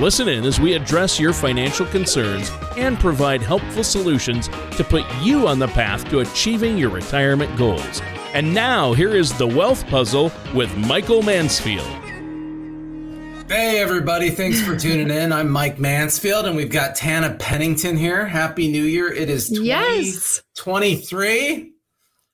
Listen in as we address your financial concerns and provide helpful solutions to put you on the path to achieving your retirement goals. And now, here is the Wealth Puzzle with Michael Mansfield. Hey, everybody. Thanks for tuning in. I'm Mike Mansfield, and we've got Tana Pennington here. Happy New Year. It is 2023. Yes.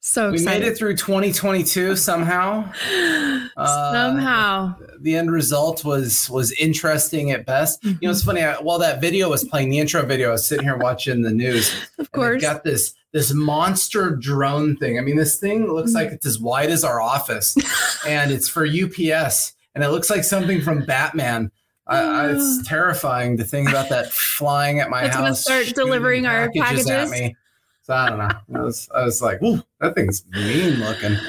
So we excited. made it through 2022 somehow. Uh, Somehow. the end result was was interesting at best. You know, it's Mm-hmm. funny. I, while that video was playing, the intro video, I was sitting here watching the news. Of course. got this this monster drone thing. I mean, this thing looks Mm-hmm. like it's as wide as our office, and it's for UPS, and it looks like something from Batman. I, I, it's terrifying to think about that flying at my house. It's gonna start delivering our at packages? So I don't know. I was, I was like, "Ooh, that thing's mean looking."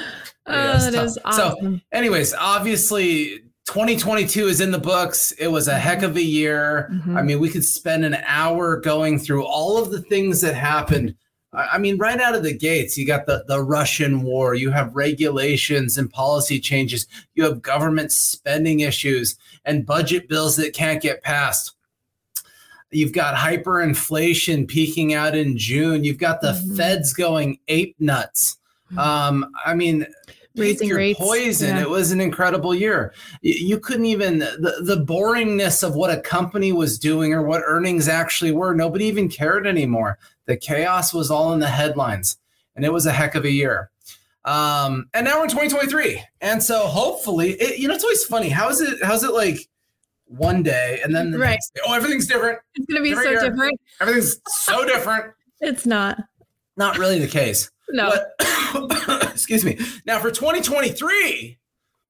Oh, that tough. is So- Anyways, obviously 2022 is in the books. It was a heck of a year. Mhm. I mean, we could spend an hour going through all of the things that happened. I I mean, right out of the gates, you got the, the Russian war, you have regulations and policy changes, you have government spending issues and budget bills that can't get passed. You've got hyperinflation peaking out in June. You've got the Mhm. feds going ape nuts. Um, I mean, Raising your rates, poison. yeah. It was an incredible year. You couldn't even the, the boringness of what a company was doing or what earnings actually were. Nobody even cared anymore. The chaos was all in the headlines, and it was a heck of a year. Um, and now we're in 2023, and so hopefully, it, you know, it's always funny. How is it? How's it like one day and then the Right. next day? Oh, everything's different. It's gonna be Different so year. different. Everything's so different. It's not. Not really the case. No. But, excuse me. Now for 2023,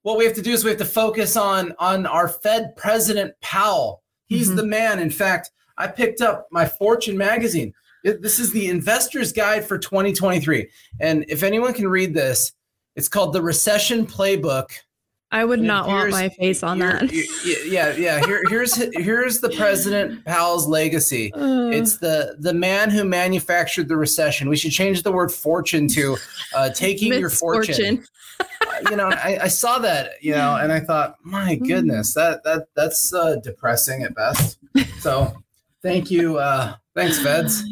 what we have to do is we have to focus on on our Fed President Powell. He's Mhm. the man. In fact, I picked up my Fortune magazine. This is the Investor's Guide for 2023, and if anyone can read this, it's called the Recession Playbook. I would And not want my face on that. yeah, yeah. Here, here's here's the President Powell's legacy. Uh, It's the the man who manufactured the recession. We should change the word fortune to uh, taking your fortune. Uh, you know, I, I saw that, you know, and I thought, my Mm. goodness, that that that's uh, depressing at best. So, thank you, uh, thanks, Feds.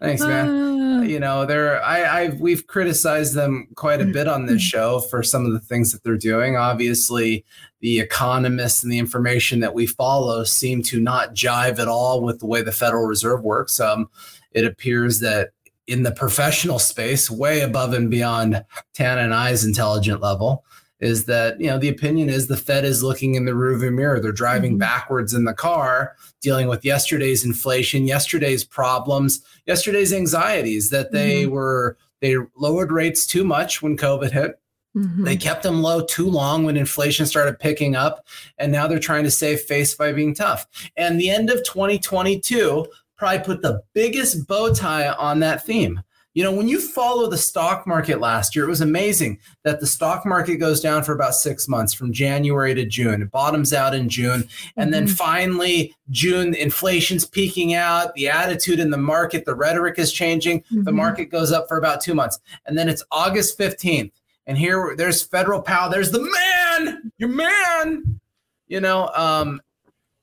Thanks, man. You know, they're I I've we've criticized them quite a bit on this show for some of the things that they're doing. Obviously, the economists and the information that we follow seem to not jive at all with the way the Federal Reserve works. Um, it appears that in the professional space, way above and beyond Tana and I's intelligent level, is that you know the opinion is the Fed is looking in the rearview mirror. They're driving Mhm. backwards in the car, dealing with yesterday's inflation, yesterday's problems, yesterday's anxieties that they were they lowered rates too much when COVID hit. mhm. They kept them low too long when inflation started picking up, and now they're trying to save face by being tough. And the end of 2022 probably put the biggest bow tie on that theme. You know, when you follow the stock market last year, it was amazing that the stock market goes down for about six months from January to June. It bottoms out in June. And then Mhm. finally, June, inflation's peaking out, the attitude in the market, the rhetoric is changing. The Mhm. market goes up for about two months. And then it's August 15th. And here there's federal Powell. There's the man, your man, you know, um,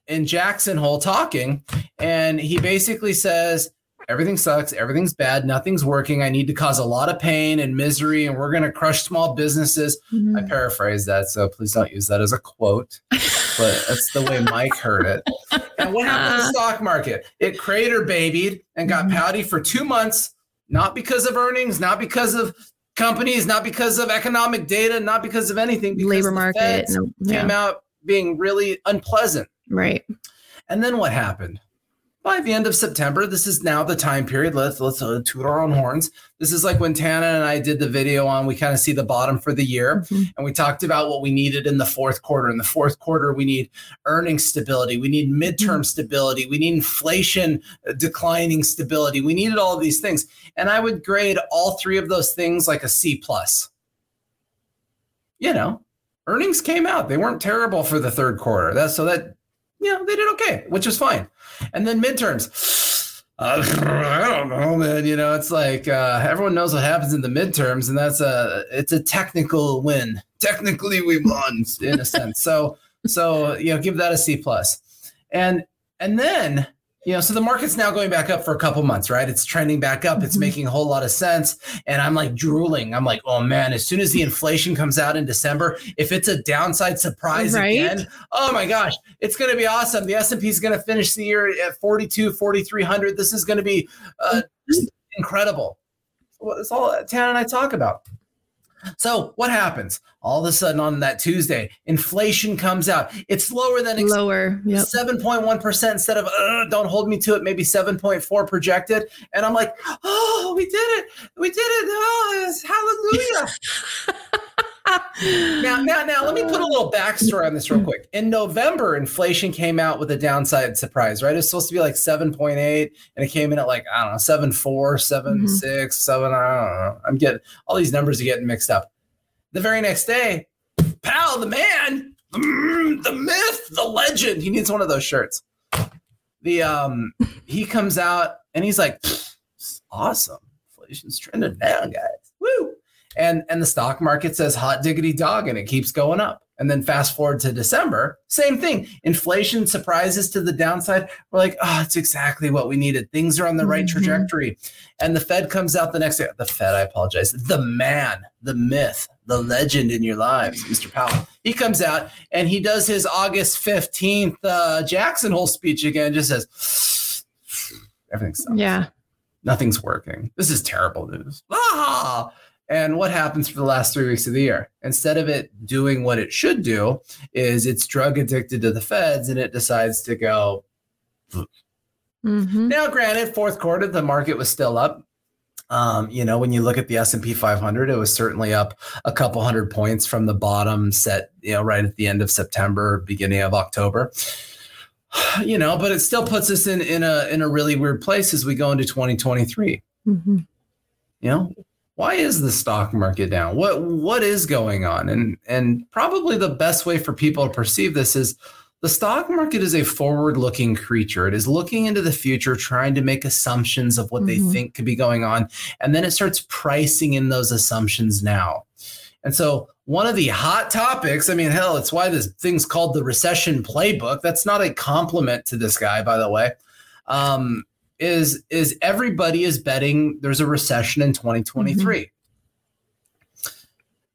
in Jackson Hole talking. And he basically says, Everything sucks. Everything's bad. Nothing's working. I need to cause a lot of pain and misery, and we're going to crush small businesses. I Mhm. paraphrase that, so please don't use that as a quote, but that's the way Mike heard it. And what happened to the stock market? It crater babied and got Mhm. pouty for two months, not because of earnings, not because of companies, not because of economic data, not because of anything. Because labor market. No, came out being really unpleasant. right. And then what happened? By the end of September, this is now the time period. Let's let's uh, toot our own horns. This is like when Tana and I did the video on. We kind of see the bottom for the year, Mhm. and we talked about what we needed in the fourth quarter. In the fourth quarter, we need earnings stability. We need midterm stability. We need inflation uh, declining stability. We needed all of these things, and I would grade all three of those things like a C plus. You know, earnings came out. They weren't terrible for the third quarter. That's so that you know they did okay, which is fine. And then midterms. Uh, I don't know, man. You know, it's like uh, everyone knows what happens in the midterms, and that's a it's a technical win. Technically, we won in a sense. So, so you know, give that a C plus. And and then you know, so the market's now going back up for a couple months, right? It's trending back up. It's Mhm. making a whole lot of sense. And I'm like drooling. I'm like, oh man, as soon as the inflation comes out in December, if it's a downside surprise Right. again, oh my gosh, it's going to be awesome. The S&P is going to finish the year at 42, 4,300. This is going to be uh, just incredible. Well, That's all Tana and I talk about. So what happens? All of a sudden on that Tuesday, inflation comes out. It's lower than expected. Lower. Yep. 7.1% instead of don't hold me to it maybe 7.4 projected and i'm like oh we did it we did it oh, hallelujah now now now let me put a little backstory on this real quick. In november inflation came out with a downside surprise right? It's supposed to be like 7.8 and it came in at like i don't know 7.4 7.6 7 i don't know. I'm getting all these numbers are getting mixed up. The very next day Powell the man mm, the myth the legend he needs one of those shirts. The um he comes out and he's like awesome. Inflation's trending down guys and and the stock market says hot diggity dog and it keeps going up and then fast forward to december same thing inflation surprises to the downside we're like oh it's exactly what we needed things are on the right Mhm. trajectory and the fed comes out the next day the fed i apologize the man the myth the legend in your lives mr powell he comes out and he does his august 15th uh, jackson hole speech again just says everything sucks Yeah. nothing's working. This is terrible news. Ah! And what happens for the last three weeks of the year? Instead of it doing what it should do, is it's drug addicted to the feds and it decides to go. hmm Now, granted, fourth quarter the market was still up. Um, you know, when you look at the S and P 500, it was certainly up a couple hundred points from the bottom set. You know, right at the end of September, beginning of October. You know, but it still puts us in in a in a really weird place as we go into 2023 hmm you know why is the stock market down? What what is going on? And and probably the best way for people to perceive this is the stock market is a forward looking creature. It is looking into the future trying to make assumptions of what they Mhm. think could be going on and then it starts pricing in those assumptions now. And so one of the hot topics i mean hell it's why this thing's called the recession playbook. That's not a compliment to this guy by the way. Um, is is everybody is betting there's a recession in 2023.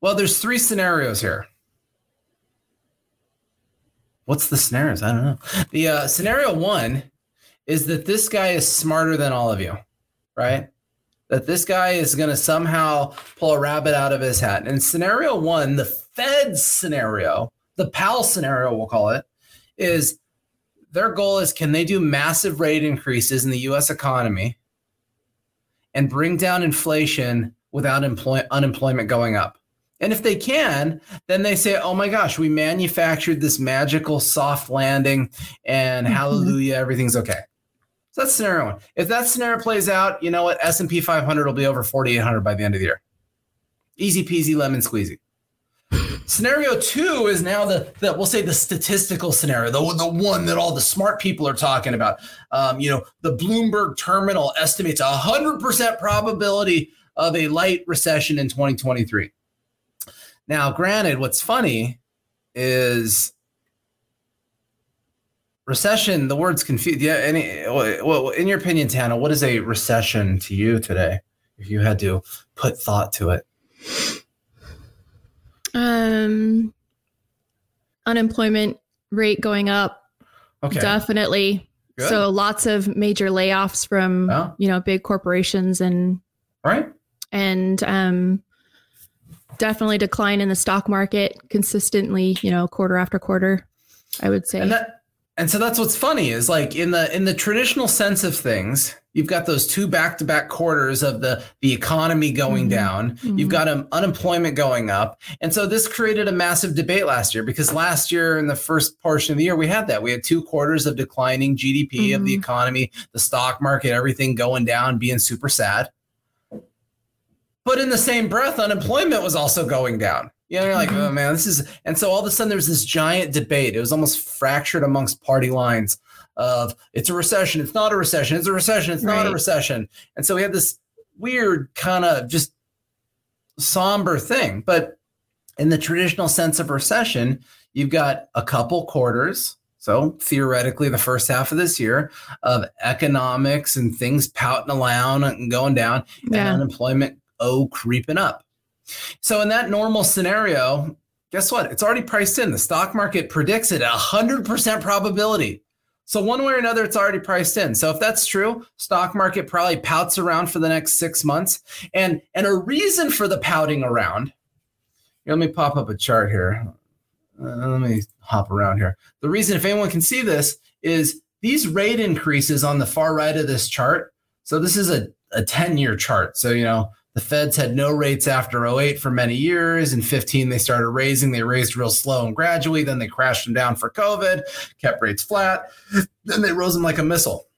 Well, there's three scenarios here. What's the scenarios? I don't know. The uh, scenario one is that this guy is smarter than all of you, right? That this guy is going to somehow pull a rabbit out of his hat. And scenario one, the Fed scenario, the Powell scenario, we'll call it, is their goal is can they do massive rate increases in the US economy and bring down inflation without employ- unemployment going up? And if they can, then they say, oh my gosh, we manufactured this magical soft landing and Mhm. hallelujah, everything's okay. So that's scenario one. If that scenario plays out, you know what? S&P 500 will be over 4,800 by the end of the year. Easy peasy lemon squeezy. Scenario two is now the, the we'll say the statistical scenario, the, the one that all the smart people are talking about. Um, you know, the Bloomberg terminal estimates a hundred percent probability of a light recession in 2023. Now, granted, what's funny is recession. The word's confused. Yeah. Any, well, in your opinion, Tana, what is a recession to you today? If you had to put thought to it. Um, unemployment rate going up, Okay. definitely. Good. So lots of major layoffs from Oh. you know big corporations and right. and um, definitely decline in the stock market consistently. You know, quarter after quarter. I would say. And that and so that's what's funny is like in the in the traditional sense of things you've got those two back-to-back quarters of the the economy going Mhm. down Mhm. you've got um, unemployment going up and so this created a massive debate last year because last year in the first portion of the year we had that we had two quarters of declining gdp of the Mhm. economy the stock market everything going down being super sad but in the same breath unemployment was also going down you know, you're like, Mhm. oh man, this is, and so all of a sudden there's this giant debate. It was almost fractured amongst party lines of it's a recession, it's not a recession, it's a recession, it's not a recession. And so we had this weird kind of just somber thing. But in the traditional sense of recession, you've got a couple quarters. So theoretically, the first half of this year of economics and things pouting around and going down, and unemployment oh creeping up. So in that normal scenario, guess what? It's already priced in. The stock market predicts it at 100% probability. So one way or another, it's already priced in. So if that's true, stock market probably pouts around for the next six months. And and a reason for the pouting around. Here, let me pop up a chart here. Uh, let me hop around here. The reason, if anyone can see this, is these rate increases on the far right of this chart. So this is a, a 10-year chart. So you know, the feds had no rates after 08 for many years. In 15, they started raising. They raised real slow and gradually. Then they crashed them down for COVID, kept rates flat. Then they rose them like a missile.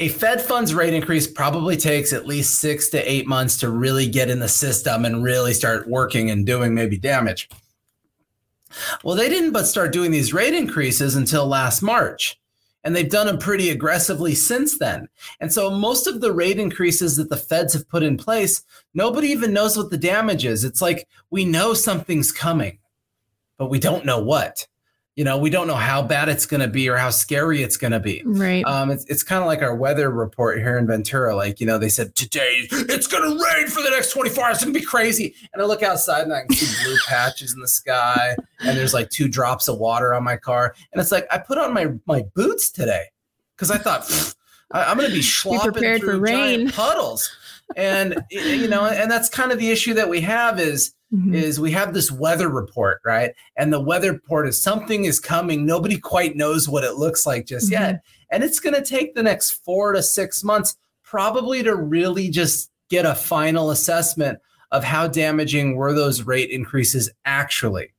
A Fed funds rate increase probably takes at least six to eight months to really get in the system and really start working and doing maybe damage. Well, they didn't but start doing these rate increases until last March. And they've done them pretty aggressively since then. And so most of the rate increases that the feds have put in place, nobody even knows what the damage is. It's like we know something's coming, but we don't know what. You know, we don't know how bad it's going to be or how scary it's going to be. Right. Um, it's, it's kind of like our weather report here in Ventura. Like, you know, they said today it's going to rain for the next 24 hours. It's going to be crazy. And I look outside and I can see blue patches in the sky and there's like two drops of water on my car. And it's like, I put on my, my boots today because I thought I, I'm going to be slopping prepared for through giant rain. puddles. And, you know, and that's kind of the issue that we have is, Mhm. is we have this weather report, right? And the weather report is something is coming. Nobody quite knows what it looks like just yet. And it's going to take the next four to six months probably to really just get a final assessment of how damaging were those rate increases actually.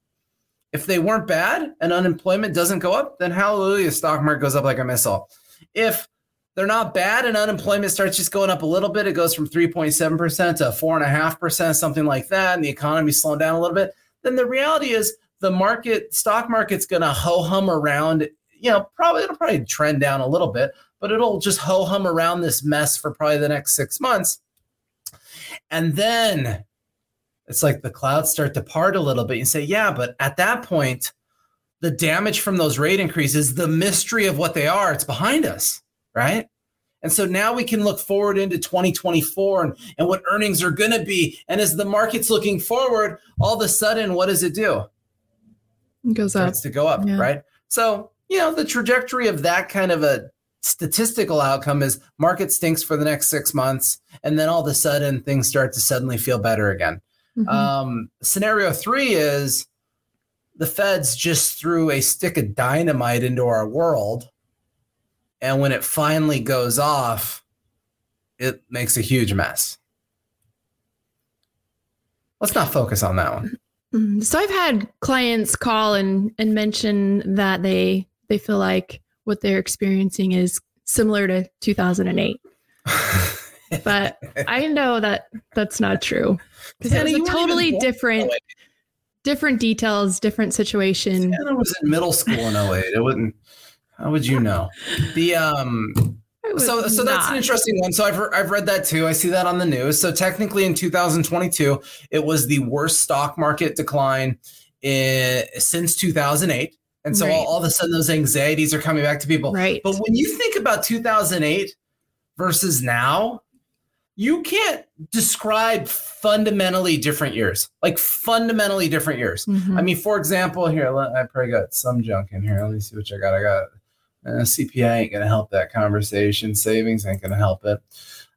If they weren't bad and unemployment doesn't go up, then hallelujah, the stock market goes up like a missile. If they're not bad and unemployment starts just going up a little bit, it goes from 3.7% to 4.5%, something like that, and the economy's slowing down a little bit, then the reality is the market, stock market's going to ho hum around, you know, probably it'll probably trend down a little bit, but it'll just ho hum around this mess for probably the next six months. And then it's like the clouds start to part a little bit. You say, yeah, but at that point, the damage from those rate increases, the mystery of what they are, it's behind us, right? And so now we can look forward into 2024 and, and what earnings are going to be. And as the market's looking forward, all of a sudden, what does it do? It goes up. starts to go up, Yeah. right? So, you know, the trajectory of that kind of a statistical outcome is market stinks for the next six months, and then all of a sudden things start to suddenly feel better again. Mhm. Um, scenario three is the feds just threw a stick of dynamite into our world. And when it finally goes off, it makes a huge mess. Let's not focus on that one. Mm, So I've had clients call and and mention that they they feel like what they're experiencing is similar to 2008. But I know that that's not true because Hannah, it was a totally different different details, different situation. Hannah was in middle school in 08. It wouldn't. How would you know? The um. So so that's an interesting one. So I've re- I've read that too. I see that on the news. So technically, in 2022, it was the worst stock market decline in, since 2008. And so Right. all, all of a sudden, those anxieties are coming back to people. right. But when you think about 2008 versus now, you can't describe fundamentally different years, like fundamentally different years. Mhm. I mean, for example, here, let, I probably got some junk in here. Let me see what I got. I got uh, CPI ain't going to help that conversation. Savings ain't going to help it.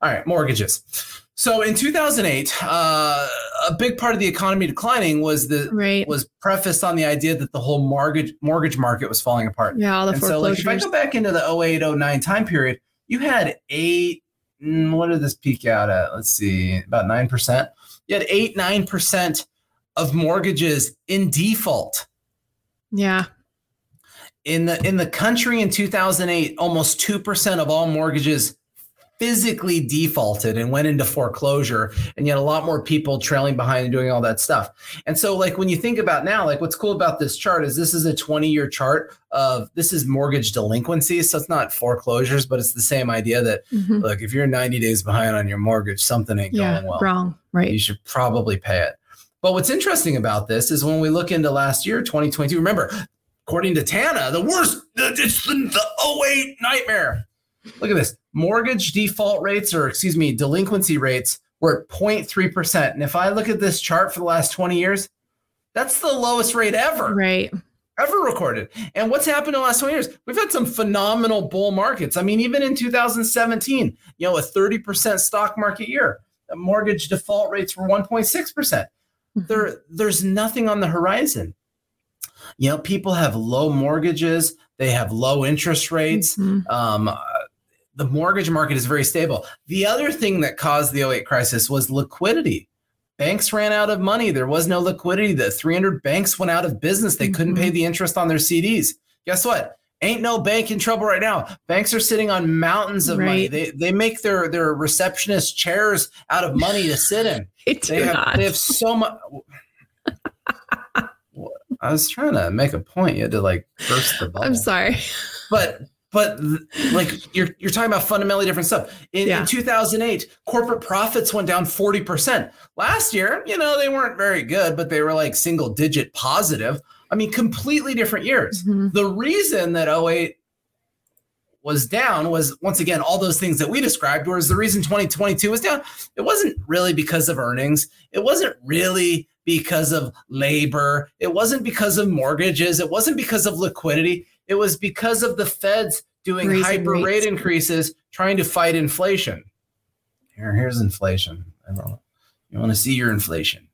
All right, mortgages. So in 2008, uh, a big part of the economy declining was the Right. was prefaced on the idea that the whole mortgage mortgage market was falling apart. yeah, all the and so, like, if I go back into the 08, 09 time period, you had eight. mm, What did this peak out at? Let's see, about nine percent. You had eight, nine percent of mortgages in default yeah. In the in the country in 2008. Almost two percent of all mortgages physically defaulted and went into foreclosure, and yet a lot more people trailing behind and doing all that stuff. And so, like when you think about now, like what's cool about this chart is this is a 20 year chart of this is mortgage delinquency. So it's not foreclosures, but it's the same idea that Mhm. look, if you're 90 days behind on your mortgage, something ain't Yeah. going well. Wrong. Right. You should probably pay it. But what's interesting about this is when we look into last year, 2022, remember, according to Tana, the worst, the- it's the, the 08 nightmare. Look at this. Mortgage default rates, or excuse me, delinquency rates were at 0.3%. And if I look at this chart for the last 20 years, that's the lowest rate ever Right. ever recorded. And what's happened in the last 20 years? We've had some phenomenal bull markets. I mean, even in 2017, you know, a 30% stock market year, the mortgage default rates were 1.6%. Mhm. There, there's nothing on the horizon. You know, people have low mortgages, they have low interest rates. Mhm. Um, uh, the mortgage market is very stable. The other thing that caused the 08 crisis was liquidity. Banks ran out of money. There was no liquidity. The 300 banks went out of business. They couldn't Mhm. pay the interest on their CDs. Guess what? Ain't no bank in trouble right now. Banks are sitting on mountains of money. They they make their their receptionist chairs out of money to sit in. They They have not. they have so much. I was trying to make a point. You had to like burst the bubble I'm sorry. but but like you're you're talking about fundamentally different stuff. In, Yeah. in 2008, corporate profits went down 40%. Last year, you know, they weren't very good, but they were like single digit positive. I mean, completely different years. Mhm. The reason that 08 was down was once again all those things that we described whereas the reason 2022 was down it wasn't really because of earnings it wasn't really because of labor. It wasn't because of mortgages. It wasn't because of liquidity. It was because of the feds doing Raising hyper rate increases trying to fight inflation. Here here's inflation. You want to see your inflation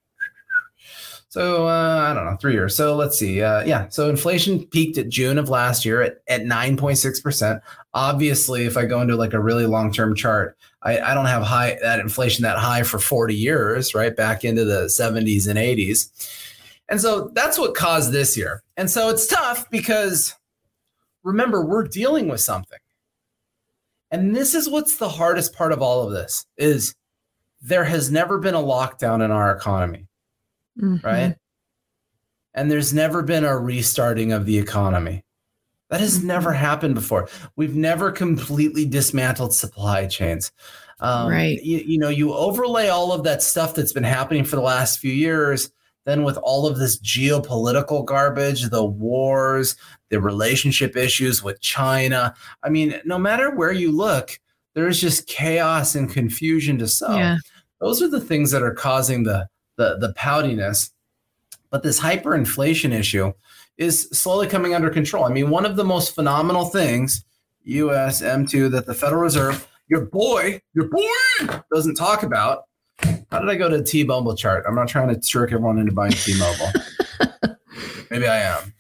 so uh, I don't know, three years. So let's see. Uh, yeah, so inflation peaked at June of last year at, at 9.6%. Obviously, if I go into like a really long-term chart, I, I don't have high that inflation that high for 40 years, right? Back into the 70s and 80s. And so that's what caused this year. And so it's tough because remember, we're dealing with something. And this is what's the hardest part of all of this is there has never been a lockdown in our economy Mhm. right? And there's never been a restarting of the economy. That has never happened before. We've never completely dismantled supply chains. Um, Right. You, you know, you overlay all of that stuff that's been happening for the last few years, then with all of this geopolitical garbage, the wars, the relationship issues with China. I mean, no matter where you look, there's just chaos and confusion to sow Yeah. those are the things that are causing the the the poutiness but this hyperinflation issue is slowly coming under control. I mean one of the most phenomenal things us m2 that the federal reserve your boy your boy doesn't talk about. How did i go to t-mobile chart? I'm not trying to trick everyone into buying t-mobile. Maybe i am.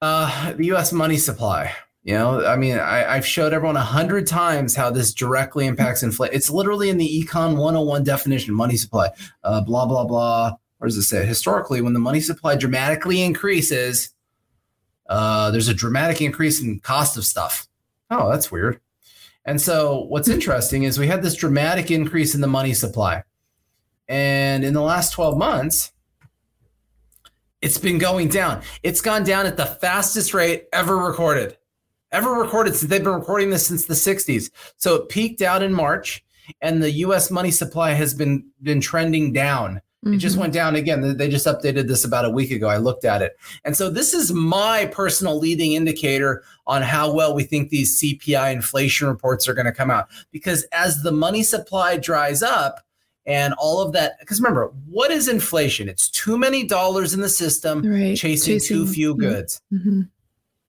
Uh, the us money supply you know, I mean, I, I've showed everyone a hundred times how this directly impacts inflation. It's literally in the Econ 101 definition, money supply, uh, blah, blah, blah. Or does it say? Historically, when the money supply dramatically increases, uh, there's a dramatic increase in cost of stuff. Oh, that's weird. And so what's interesting is we had this dramatic increase in the money supply. And in the last 12 months, it's been going down. It's gone down at the fastest rate ever recorded ever recorded since they've been recording this since the 60s. So it peaked out in March and the US money supply has been been trending down. It just Mhm. went down again. They- just updated this about a week ago. I looked at it. And so this is my personal leading indicator on how well we think these CPI inflation reports are going to come out. Because as the money supply dries up and all of that, because remember, what is inflation? It's too many dollars in the system Right. chasing, too few Mhm. goods Mhm.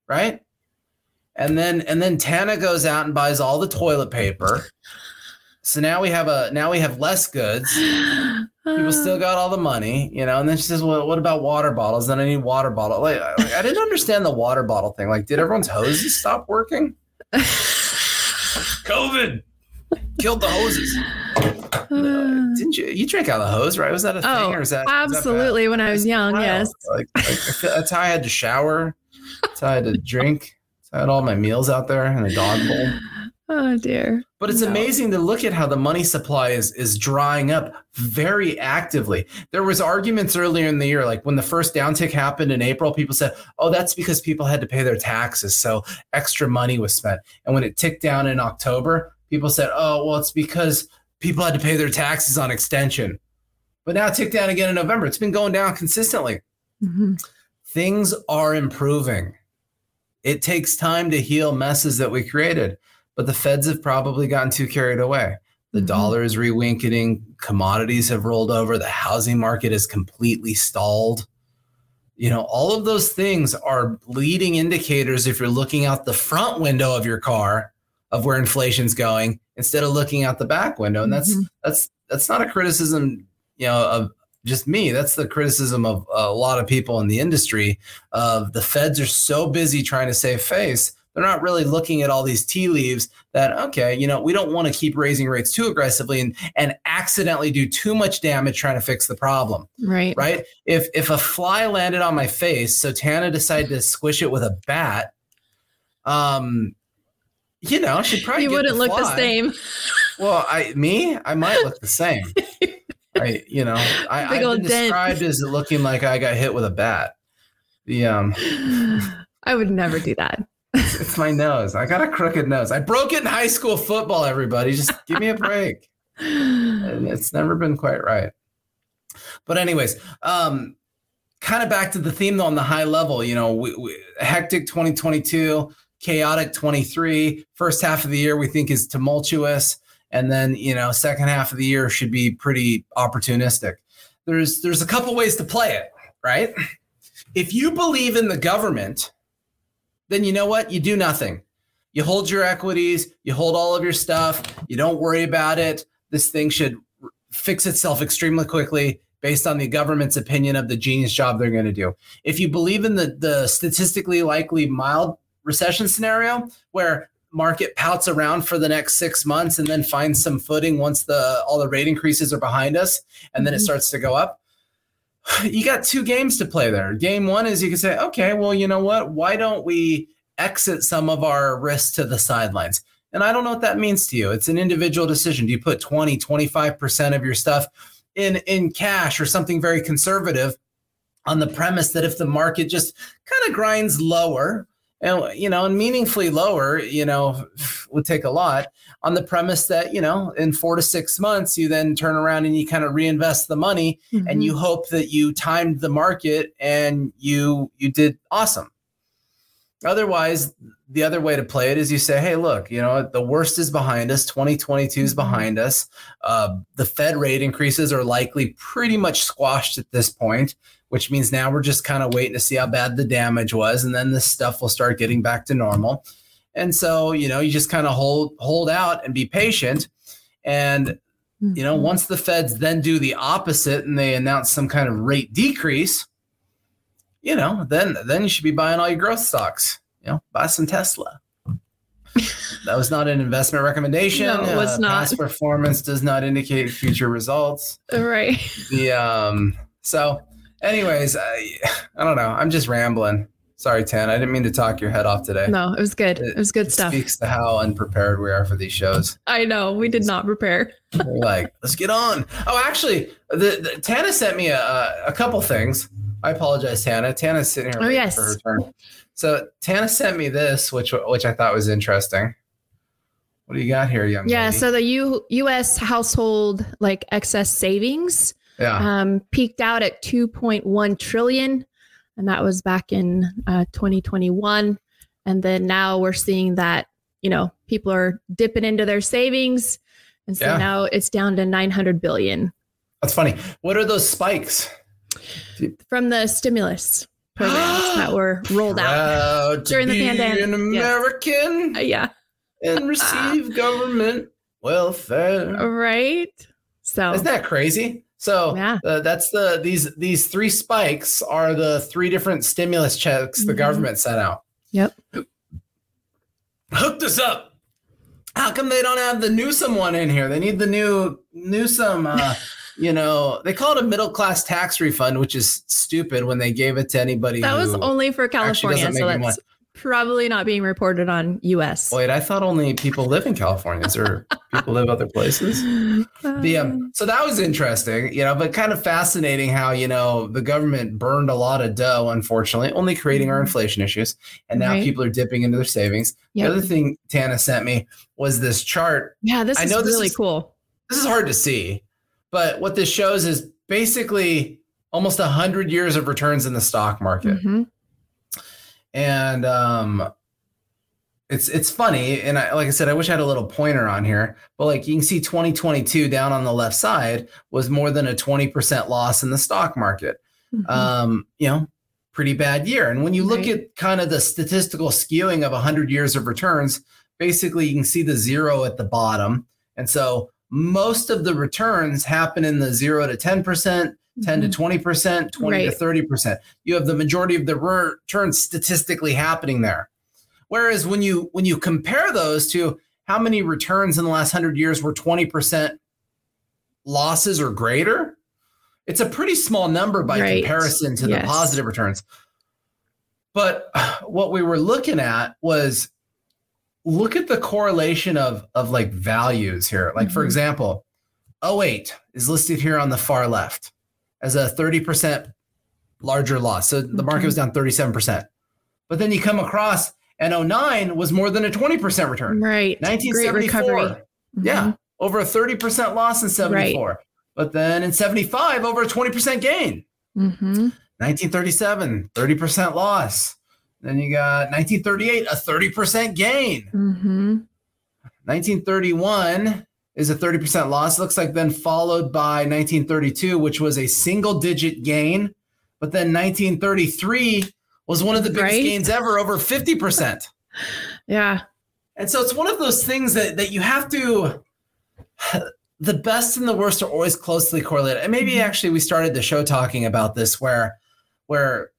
right? And then and then Tana goes out and buys all the toilet paper. So now we have a now we have less goods. People uh. still got all the money, you know. And then she says, "Well, what about water bottles? Then I need water bottle." Like, like, I didn't understand the water bottle thing. Like, did everyone's hoses stop working? COVID killed the hoses. No, didn't you? You drank out of the hose, right? Was that a thing, Oh, or is that is that bad? absolutely. When I was young, Wow. yes. Like, like, that's how I had to shower. That's how I had to drink. I had all my meals out there in a dog bowl. Oh dear. But it's No. amazing to look at how the money supply is is drying up very actively. There was arguments earlier in the year, like when the first downtick happened in April, people said, "Oh, that's because people had to pay their taxes, so extra money was spent." And when it ticked down in October, people said, "Oh, well, it's because people had to pay their taxes on extension." But now it ticked down again in November. It's been going down consistently Mhm. things are improving. It takes time to heal messes that we created, but the feds have probably gotten too carried away. The Mhm. dollar is re-winking, commodities have rolled over, the housing market is completely stalled. You know, all of those things are leading indicators if you're looking out the front window of your car of where inflation's going instead of looking out the back window. And that's Mhm. that's that's not a criticism, you know, of just me. That's the criticism of a lot of people in the industry. Of the feds are so busy trying to save face, they're not really looking at all these tea leaves. That okay, you know, we don't want to keep raising rates too aggressively and and accidentally do too much damage trying to fix the problem. Right. Right? If if a fly landed on my face, so Tana decided to squish it with a bat. Um, you know, she'd probably You wouldn't look the same. Well, I me, I might look the same. I, you know, I, I've been dent. described as looking like I got hit with a bat. The um, I would never do that. it's, it's my nose. I got a crooked nose. I broke it in high school football. Everybody, just give me a break. And it's never been quite right. But anyways, um, kind of back to the theme though on the high level. You know, we, we, hectic 2022, chaotic 23. First half of the year we think is tumultuous, and then you know second half of the year should be pretty opportunistic. There's there's a couple ways to play it, right? If you believe in the government, then you know what? You do nothing. You hold your equities, you hold all of your stuff, you don't worry about it. This thing should fix itself extremely quickly based on the government's opinion of the genius job they're going to do. If you believe in the, the statistically likely mild recession scenario where market pouts around for the next six months and then finds some footing once the all the rate increases are behind us and then it Mhm. starts to go up. You got two games to play there. Game one is you can say okay well you know what? Why don't we exit some of our risks to the sidelines? And i don't know what that means to you. It's an individual decision. Do you put 20 25% of your stuff in in cash or something very conservative on the premise that if the market just kind of grinds lower and you know and meaningfully lower you know would take a lot on the premise that you know in 4 to 6 months you then turn around and you kind of reinvest the money and Mm-hmm. you hope that you timed the market and you you did awesome otherwise the other way to play it is you say hey look you know the worst is behind us 2022 is Mhm. behind us uh, the fed rate increases are likely pretty much squashed at this point which means now we're just kind of waiting to see how bad the damage was and then this stuff will start getting back to normal and so you know you just kind of hold hold out and be patient and you know Mhm. once the feds then do the opposite and they announce some kind of rate decrease you know then then you should be buying all your growth stocks you know buy some tesla that was not an investment recommendation No, it was Uh, not. past performance does not indicate future results right. the um so anyways I, I don't know i'm just rambling sorry tan i didn't mean to talk your head off today No, it was good. It was good it stuff. speaks to how unprepared we are for these shows I know. We did not prepare. Like, let's get on. Oh, actually, the, the Tana sent me a, a, a couple things. I apologize, Tana. Tana's sitting here Oh, waiting yes. for her turn. So Tana sent me this, which which I thought was interesting. What do you got here, young Yeah. lady? So the U- U.S. household like excess savings yeah, um, peaked out at 2.1 trillion, and that was back in uh, 2021. And then now we're seeing that you know people are dipping into their savings, and so Yeah. now it's down to 900 billion that's funny. What are those spikes? from the stimulus programs that were rolled out. During the pandemic, an. American Uh, yeah. and receive government welfare. Right. So Isn't that crazy? So yeah. uh, that's the these these three spikes are the three different stimulus checks mm-hmm. the government sent out. Yep. Hooked us up. How come they don't have the Newsom one in here? They need the new Newsom. Uh, you know, they call it a middle class tax refund, which is stupid when they gave it to anybody. That was only for California, so that's probably not being reported on U.S. Wait, I thought only people live in California. Is there people live other places? the um, so that was interesting, you know, but kind of fascinating how you know the government burned a lot of dough, unfortunately, only creating our mm-hmm. inflation issues, and now right. people are dipping into their savings. Yep. The other thing Tana sent me was this chart. Yeah, this I know is really is, cool. This is hard to see, but what this shows is basically almost a hundred years of returns in the stock market. Mm-hmm and um it's it's funny and I, like i said i wish i had a little pointer on here but like you can see 2022 down on the left side was more than a 20% loss in the stock market mm-hmm. um you know pretty bad year and when you look right. at kind of the statistical skewing of 100 years of returns basically you can see the zero at the bottom and so most of the returns happen in the 0 to 10% 10 to 20%, mm-hmm. 20 right. to 30%. You have the majority of the returns statistically happening there. Whereas when you when you compare those to how many returns in the last 100 years were 20% losses or greater, it's a pretty small number by right. comparison to yes. the positive returns. But what we were looking at was look at the correlation of of like values here. Like mm-hmm. for example, 08 is listed here on the far left as a 30% larger loss. So the market was down 37%. But then you come across and 09 was more than a 20% return. Right. 1974. Yeah. Mm-hmm. Over a 30% loss in 74. Right. But then in 75, over a 20% gain. Mm-hmm. 1937, 30% loss. Then you got 1938, a 30% gain. Mm-hmm. 1931, is a 30% loss. Looks like then followed by 1932, which was a single digit gain. But then 1933 was one of the biggest right? gains ever, over 50%. yeah. And so it's one of those things that, that you have to, the best and the worst are always closely correlated. And maybe mm-hmm. actually we started the show talking about this where, where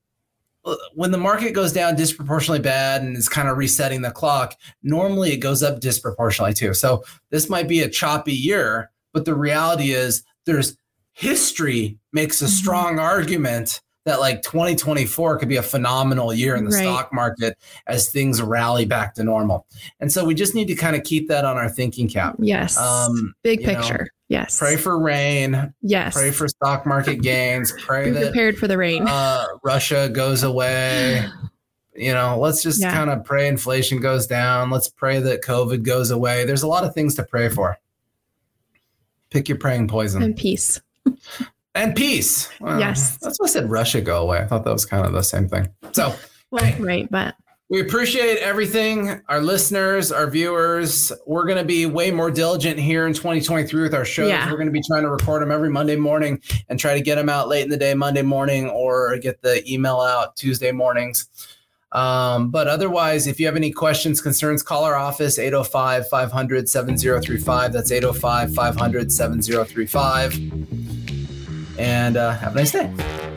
when the market goes down disproportionately bad and it's kind of resetting the clock, normally it goes up disproportionately too. So this might be a choppy year, but the reality is there's history makes a mm-hmm. strong argument that like 2024 could be a phenomenal year in the right. stock market as things rally back to normal. And so we just need to kind of keep that on our thinking cap. Yes. Um, Big picture. Know, Yes. Pray for rain. Yes. Pray for stock market gains. Pray Be that prepared for the rain. Uh, Russia goes away. you know, let's just yeah. kind of pray inflation goes down. Let's pray that COVID goes away. There's a lot of things to pray for. Pick your praying poison. And peace. and peace. Yes. That's why I said Russia go away. I thought that was kind of the same thing. So, well, hey. right, but we appreciate everything, our listeners, our viewers. We're going to be way more diligent here in 2023 with our shows. Yeah. We're going to be trying to record them every Monday morning and try to get them out late in the day, Monday morning, or get the email out Tuesday mornings. Um, but otherwise, if you have any questions, concerns, call our office 805 500 7035. That's 805 500 7035. And uh, have a nice day.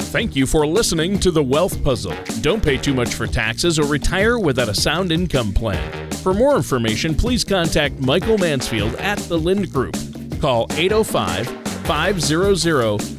Thank you for listening to The Wealth Puzzle. Don't pay too much for taxes or retire without a sound income plan. For more information, please contact Michael Mansfield at the Lind Group. Call 805 500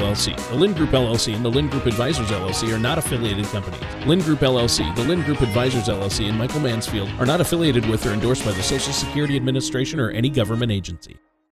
The Lind Group LLC and the Lind Group Advisors LLC are not affiliated companies. Lind Group LLC the Lind Group Advisors LLC, and Michael Mansfield are not affiliated with or endorsed by the Social Security Administration or any government agency.